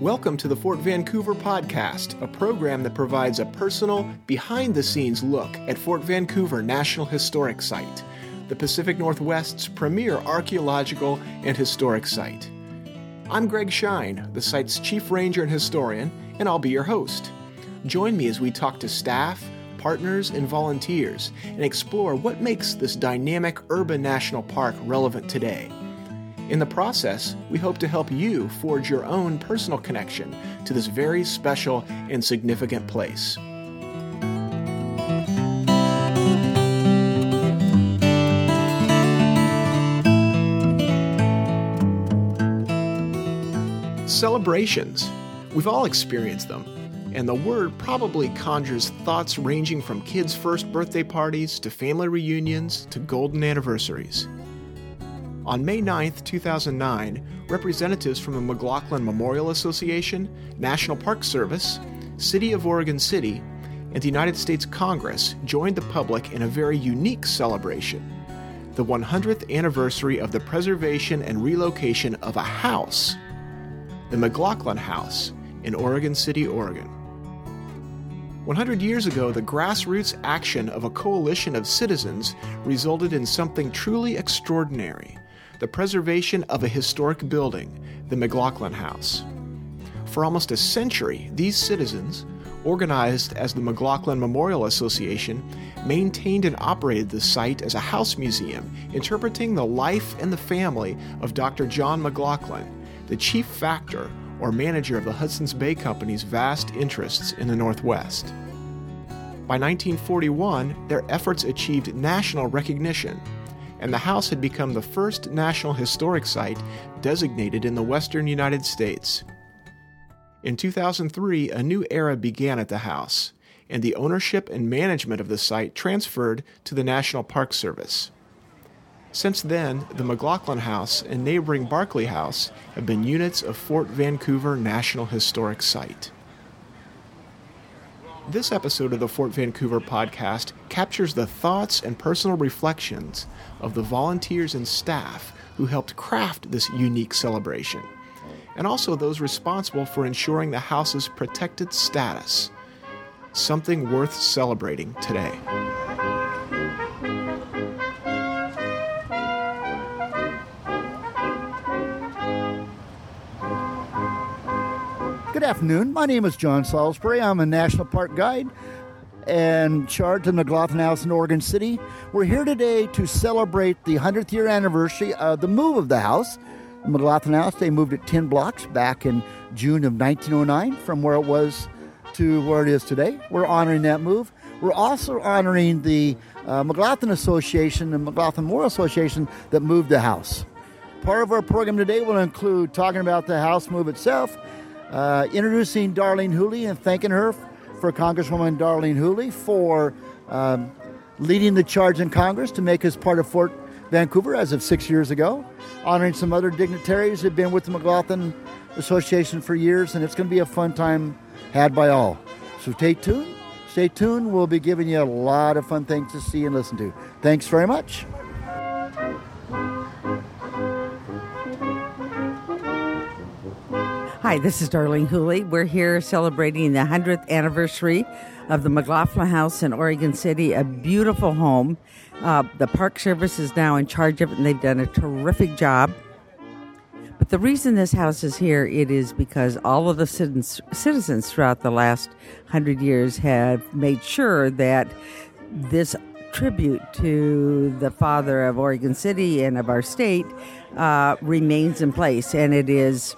Welcome to the Fort Vancouver Podcast, a program that provides a personal, behind the scenes look at Fort Vancouver National Historic Site, the Pacific Northwest's premier archaeological and historic site. I'm Greg Shine, the site's chief ranger and historian, and I'll be your host. Join me as we talk to staff, partners, and volunteers and explore what makes this dynamic urban national park relevant today in the process, we hope to help you forge your own personal connection to this very special and significant place. Celebrations. We've all experienced them, and the word probably conjures thoughts ranging from kids' first birthday parties to family reunions to golden anniversaries. On May 9, 2009, representatives from the McLoughlin Memorial Association, National Park Service, City of Oregon City, and the United States Congress joined the public in a very unique celebration the 100th anniversary of the preservation and relocation of a house, the McLoughlin House in Oregon City, Oregon. 100 years ago, the grassroots action of a coalition of citizens resulted in something truly extraordinary the preservation of a historic building, the McLoughlin House. For almost a century, these citizens, organized as the McLoughlin Memorial Association, maintained and operated the site as a house museum, interpreting the life and the family of Dr. John McLoughlin, the chief factor or manager of the Hudson's Bay Company's vast interests in the Northwest. By 1941, their efforts achieved national recognition and the house had become the first National Historic Site designated in the western United States. In 2003, a new era began at the house, and the ownership and management of the site transferred to the National Park Service. Since then, the McLoughlin House and neighboring Barclay House have been units of Fort Vancouver National Historic Site. This episode of the Fort Vancouver podcast captures the thoughts and personal reflections of the volunteers and staff who helped craft this unique celebration, and also those responsible for ensuring the house's protected status. Something worth celebrating today. Afternoon. My name is John Salisbury. I'm a National Park Guide and charged in McLoughlin House in Oregon City. We're here today to celebrate the 100th year anniversary of the move of the house. The McLoughlin House, they moved it 10 blocks back in June of 1909 from where it was to where it is today. We're honoring that move. We're also honoring the uh, McLoughlin Association and McLoughlin Memorial Association that moved the house. Part of our program today will include talking about the house move itself, uh, introducing Darlene Hooley and thanking her for Congresswoman Darlene Hooley for um, leading the charge in Congress to make us part of Fort Vancouver as of six years ago, honoring some other dignitaries who have been with the McLoughlin Association for years, and it's going to be a fun time had by all. So stay tuned. Stay tuned. We'll be giving you a lot of fun things to see and listen to. Thanks very much. Hi, this is Darlene Hooley. We're here celebrating the 100th anniversary of the McLoughlin House in Oregon City, a beautiful home. Uh, the Park Service is now in charge of it, and they've done a terrific job. But the reason this house is here, it is because all of the citizens, citizens throughout the last hundred years have made sure that this tribute to the father of Oregon City and of our state uh, remains in place, and it is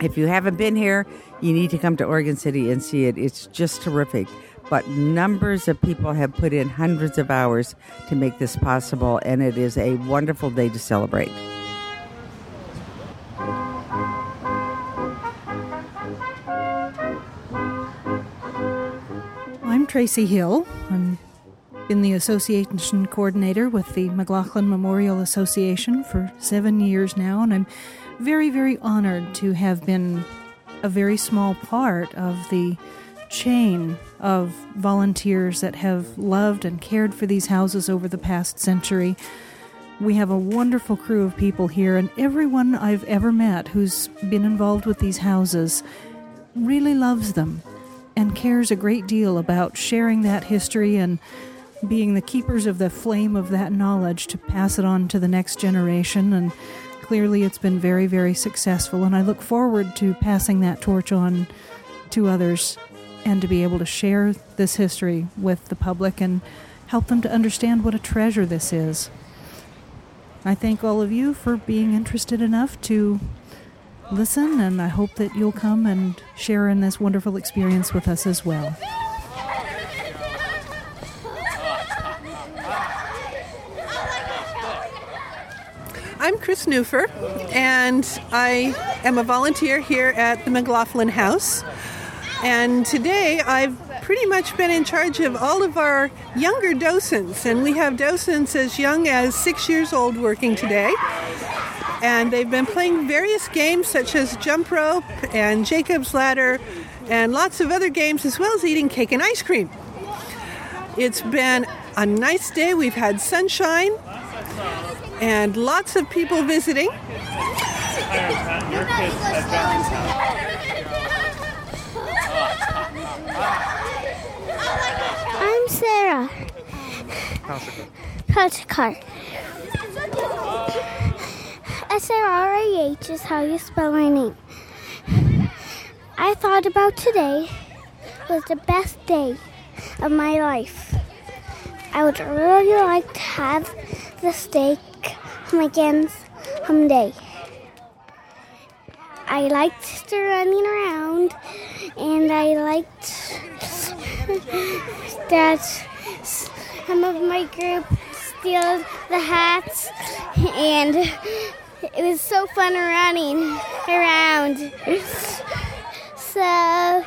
if you haven't been here, you need to come to Oregon City and see it. It's just terrific. But numbers of people have put in hundreds of hours to make this possible, and it is a wonderful day to celebrate. I'm Tracy Hill. I'm been the association coordinator with the McLoughlin Memorial Association for seven years now, and I'm very, very honored to have been a very small part of the chain of volunteers that have loved and cared for these houses over the past century. We have a wonderful crew of people here, and everyone I've ever met who's been involved with these houses really loves them and cares a great deal about sharing that history and being the keepers of the flame of that knowledge to pass it on to the next generation. And clearly, it's been very, very successful. And I look forward to passing that torch on to others and to be able to share this history with the public and help them to understand what a treasure this is. I thank all of you for being interested enough to listen, and I hope that you'll come and share in this wonderful experience with us as well. I'm Chris Newfer, and I am a volunteer here at the McLoughlin House. And today I've pretty much been in charge of all of our younger docents, and we have docents as young as six years old working today. And they've been playing various games such as jump rope and Jacob's ladder and lots of other games, as well as eating cake and ice cream. It's been a nice day. We've had sunshine and lots of people visiting. I'm Sarah. Kalchikar. S A R A H is how you spell my name. I thought about today was the best day of my life. I would really like to have the steak again someday. I liked the running around and I liked that some of my group steal the hats and it was so fun running around. So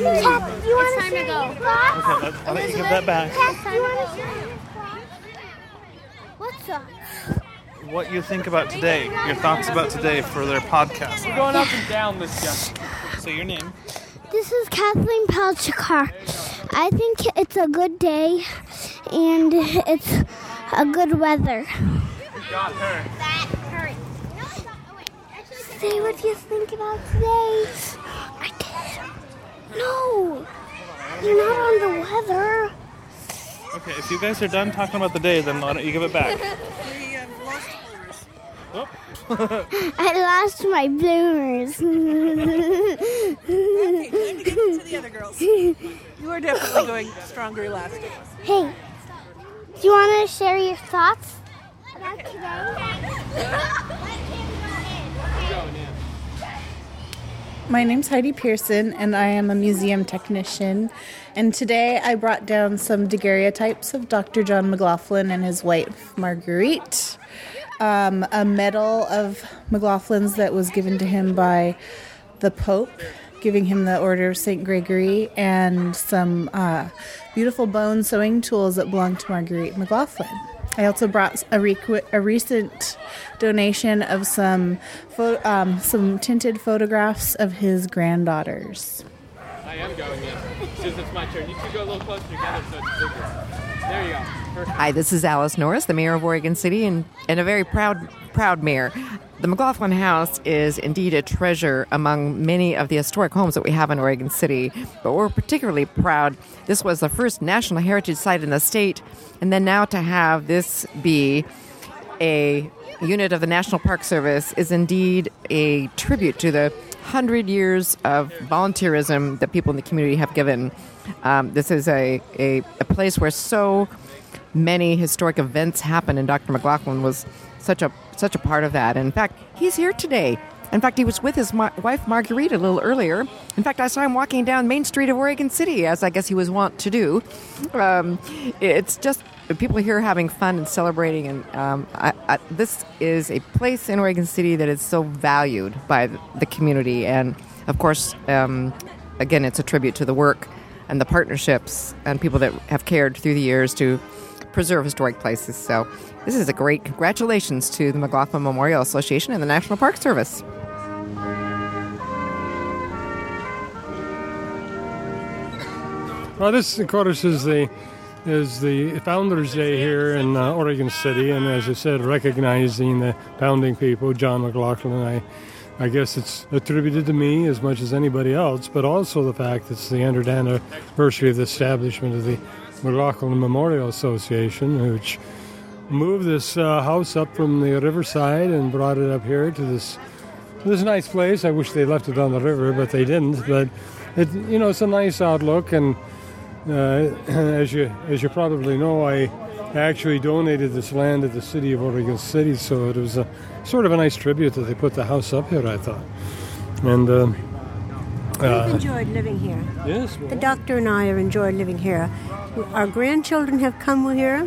Kat, you want time to go. Okay, I'll let you give that back. Kat, you want to What's up? What you think about today? Your thoughts about today for their podcast. We're going up and down this jump. Say your name. This is Kathleen Palchikar. I think it's a good day and it's a good weather. Got her. Say what you think about today. I did. No, you're not on the weather. Okay, if you guys are done talking about the day, then why don't you give it back? We have lost bloomers. Oh. I lost my bloomers. to the other girls. You are definitely going stronger elastic. hey, do you want to share your thoughts about today? My name's Heidi Pearson, and I am a museum technician. And today I brought down some daguerreotypes of Dr. John McLoughlin and his wife Marguerite, um, a medal of McLoughlin's that was given to him by the Pope, giving him the Order of St. Gregory, and some uh, beautiful bone sewing tools that belong to Marguerite McLoughlin. I also brought a, requ- a recent donation of some pho- um, some tinted photographs of his granddaughters. I am going in. As it's my turn. You two go a little closer together so it's bigger. There you go. Hi, this is Alice Norris, the mayor of Oregon City, and, and a very proud, proud mayor. The McLoughlin House is indeed a treasure among many of the historic homes that we have in Oregon City. But we're particularly proud. This was the first National Heritage Site in the state, and then now to have this be a unit of the National Park Service is indeed a tribute to the hundred years of volunteerism that people in the community have given. Um, this is a, a, a place where so many historic events happen, and Dr. McLoughlin was such a such a part of that. in fact, he's here today. In fact, he was with his ma- wife Marguerite a little earlier. In fact, I saw him walking down Main Street of Oregon City, as I guess he was wont to do. Um, it's just people here having fun and celebrating, and um, I, I, this is a place in Oregon City that is so valued by the, community, and of course, um, again, it's a tribute to the work and the partnerships and people that have cared through the years to preserve historic places. So, this is a great congratulations to the McLoughlin Memorial Association and the National Park Service. Well, this, of course, is the is the Founders Day here in uh, Oregon City, and as I said, recognizing the founding people, John McLoughlin. I, I guess it's attributed to me as much as anybody else, but also the fact it's the 100th anniversary of the establishment of the McLoughlin Memorial Association, which moved this uh, house up from the riverside and brought it up here to this this nice place. I wish they left it on the river, but they didn't. But it, you know, it's a nice outlook and as you as you probably know, I actually donated this land to the city of Oregon City, so it was a sort of a nice tribute that they put the house up here. I thought, and. Uh, We've uh, enjoyed living here. Yes. The doctor and I have enjoyed living here. Our grandchildren have come here,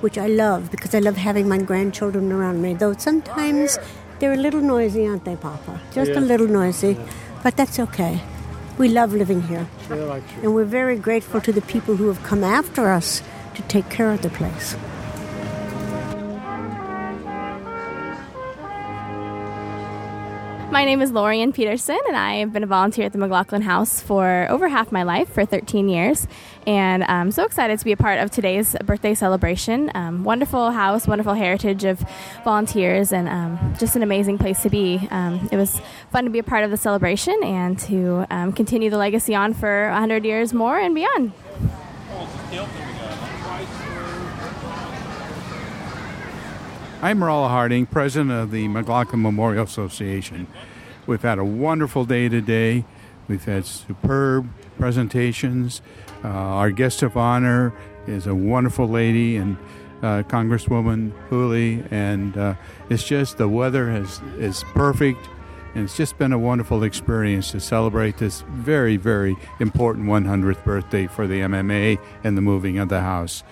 which I love because I love having my grandchildren around me. Though sometimes they're a little noisy, aren't they, Papa? Just Yeah. a little noisy, but that's okay. We love living here. And we're very grateful to the people who have come after us to take care of the place. My name is Lorian Peterson, and I have been a volunteer at the McLoughlin House for over half my life, for 13 years. And I'm so excited to be a part of today's birthday celebration. Um, wonderful house, wonderful heritage of volunteers, and um, just an amazing place to be. Um, it was fun to be a part of the celebration and to um, continue the legacy on for 100 years more and beyond. I'm Rolla Harding, president of the McLoughlin Memorial Association. We've had a wonderful day today. We've had superb presentations. Uh, our guest of honor is a wonderful lady and uh, Congresswoman Hooley, and uh, it's just the weather has, is perfect, and it's just been a wonderful experience to celebrate this very, very important 100th birthday for the MMA and the moving of the house.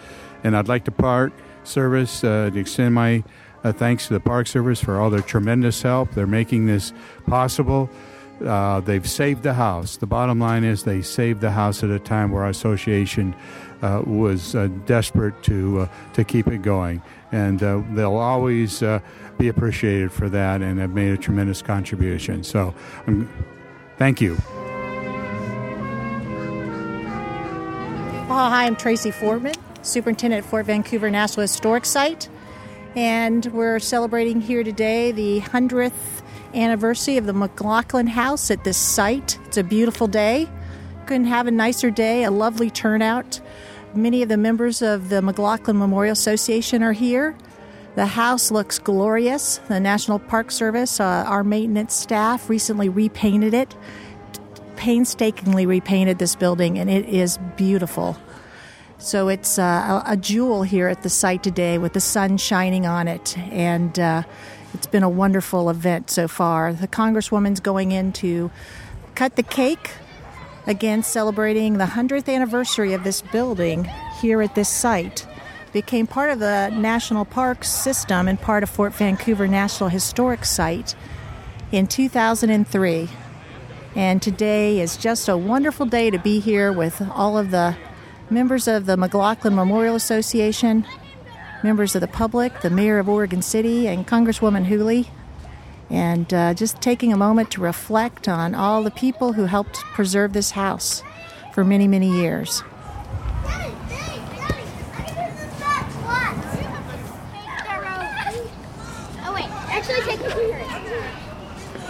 And I'd like to part service uh, to extend my uh, thanks to the Park Service for all their tremendous help. They're making this possible. Uh, they've saved the house. The bottom line is they saved the house at a time where our association uh, was uh, desperate to uh, to keep it going, and uh, they'll always uh, be appreciated for that, and have made a tremendous contribution. So, um, thank you. Hi, I'm Tracy Fortmann, Superintendent at Fort Vancouver National Historic Site, and we're celebrating here today the 100th anniversary of the McLoughlin House at this site. It's a beautiful day. Couldn't have a nicer day, a lovely turnout. Many of the members of the McLoughlin Memorial Association are here. The house looks glorious. The National Park Service, uh, our maintenance staff, recently repainted it, painstakingly repainted this building, and it is beautiful. So it's uh, a, jewel here at the site today with the sun shining on it, and uh, it's been a wonderful event so far. The Congresswoman's going in to cut the cake, again celebrating the 100th anniversary of this building here at this site. Became part of the National Parks system and part of Fort Vancouver National Historic Site in 2003. And today is just a wonderful day to be here with all of the members of the McLoughlin Memorial Association, members of the public, the mayor of Oregon City, and Congresswoman Hooley, and uh, just taking a moment to reflect on all the people who helped preserve this house for many, many years. Oh wait, actually take me here.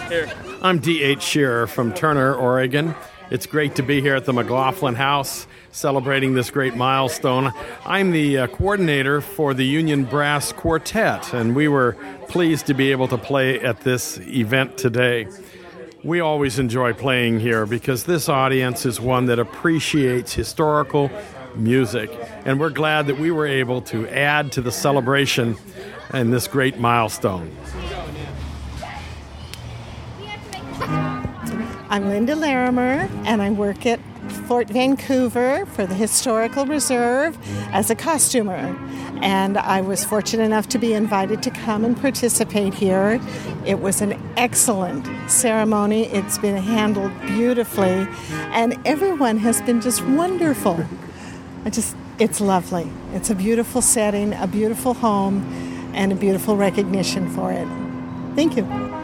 Here. I'm D.H. Shearer from Turner, Oregon. It's great to be here at the McLoughlin House celebrating this great milestone. I'm the uh, coordinator for the Union Brass Quartet, and we were pleased to be able to play at this event today. We always enjoy playing here because this audience is one that appreciates historical music, and we're glad that we were able to add to the celebration and this great milestone. I'm Linda Larimer, and I work at Fort Vancouver for the Historical Reserve as a costumer. And I was fortunate enough to be invited to come and participate here. It was an excellent ceremony. It's been handled beautifully, and everyone has been just wonderful. I just, it's lovely. It's a beautiful setting, a beautiful home, and a beautiful recognition for it. Thank you.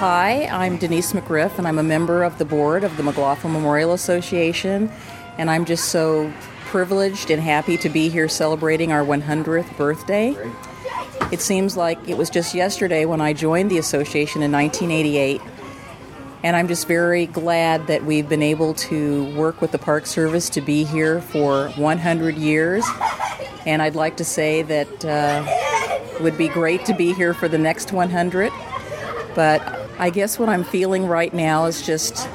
Hi, I'm Denise McGriff, and I'm a member of the board of the McLoughlin Memorial Association. And I'm just so privileged and happy to be here celebrating our 100th birthday. It seems like it was just yesterday when I joined the association in 1988. And I'm just very glad that we've been able to work with the Park Service to be here for 100 years. And I'd like to say that uh, it would be great to be here for the next 100. But I guess what I'm feeling right now is just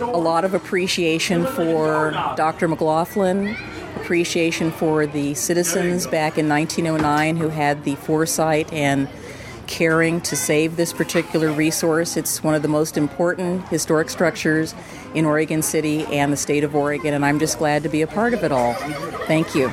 a lot of appreciation for Dr. McLoughlin, appreciation for the citizens back in 1909 who had the foresight and caring to save this particular resource. It's one of the most important historic structures in Oregon City and the state of Oregon, and I'm just glad to be a part of it all. Thank you.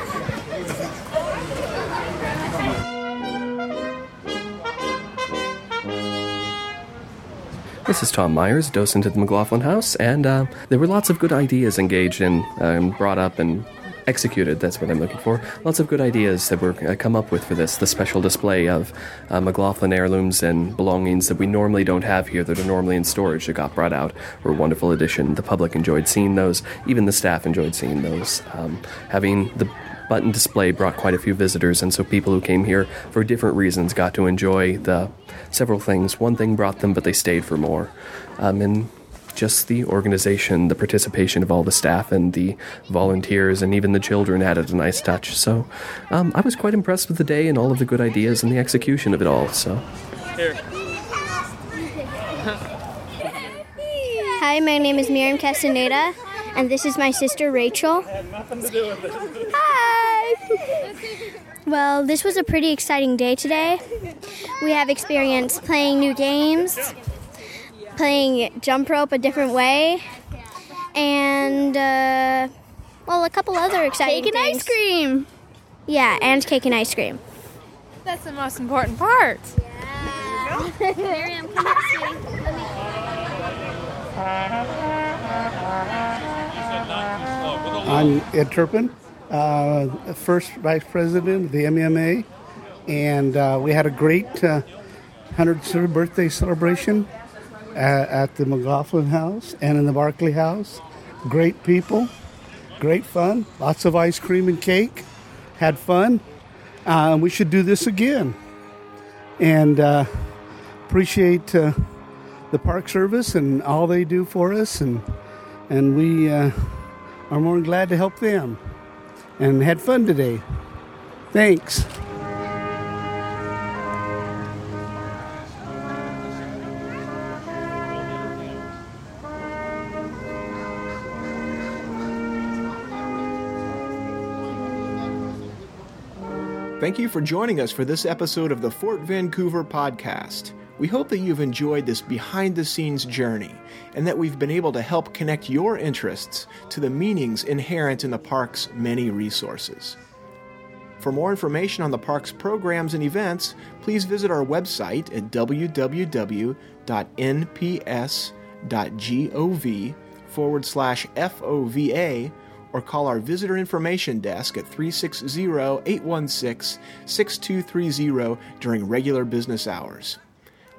This is Tom Myers, docent at the McLoughlin House, and uh, there were lots of good ideas engaged in and brought up and executed. That's what I'm looking for. Lots of good ideas that were uh, come up with for this. The special display of uh, McLoughlin heirlooms and belongings that we normally don't have here, that are normally in storage, that got brought out, were a wonderful addition. The public enjoyed seeing those. Even the staff enjoyed seeing those. Um, having the button display brought quite a few visitors, and so people who came here for different reasons got to enjoy the several things. One thing brought them, but they stayed for more. Um, and just the organization, the participation of all the staff and the volunteers, and even the children added a nice touch. So um, I was quite impressed with the day and all of the good ideas and the execution of it all. So. Here. Hi, my name is Miriam Castaneda, and this is my sister Rachel. Hi! Well, this was a pretty exciting day today. We have experience playing new games, playing jump rope a different way, and, uh, well, a couple other exciting Cake and things. ice cream. Yeah, and cake and ice cream. That's the most important part. Miriam, come here, sweetie. I'm Ed Turpin, uh, first vice president of the MMA, and uh, we had a great uh, 100th birthday celebration at, at the McLoughlin House and in the Barclay House. Great people, great fun, lots of ice cream and cake. Had fun. Uh, we should do this again. And uh, appreciate uh, the Park Service and all they do for us, and and we uh, are more than glad to help them. And had fun today. Thanks. Thank you for joining us for this episode of the Fort Vancouver podcast. We hope that you've enjoyed this behind the scenes journey and that we've been able to help connect your interests to the meanings inherent in the park's many resources. For more information on the park's programs and events, please visit our website at www.nps.gov forward slash FOVA or call our visitor information desk at 360 816 6230 during regular business hours.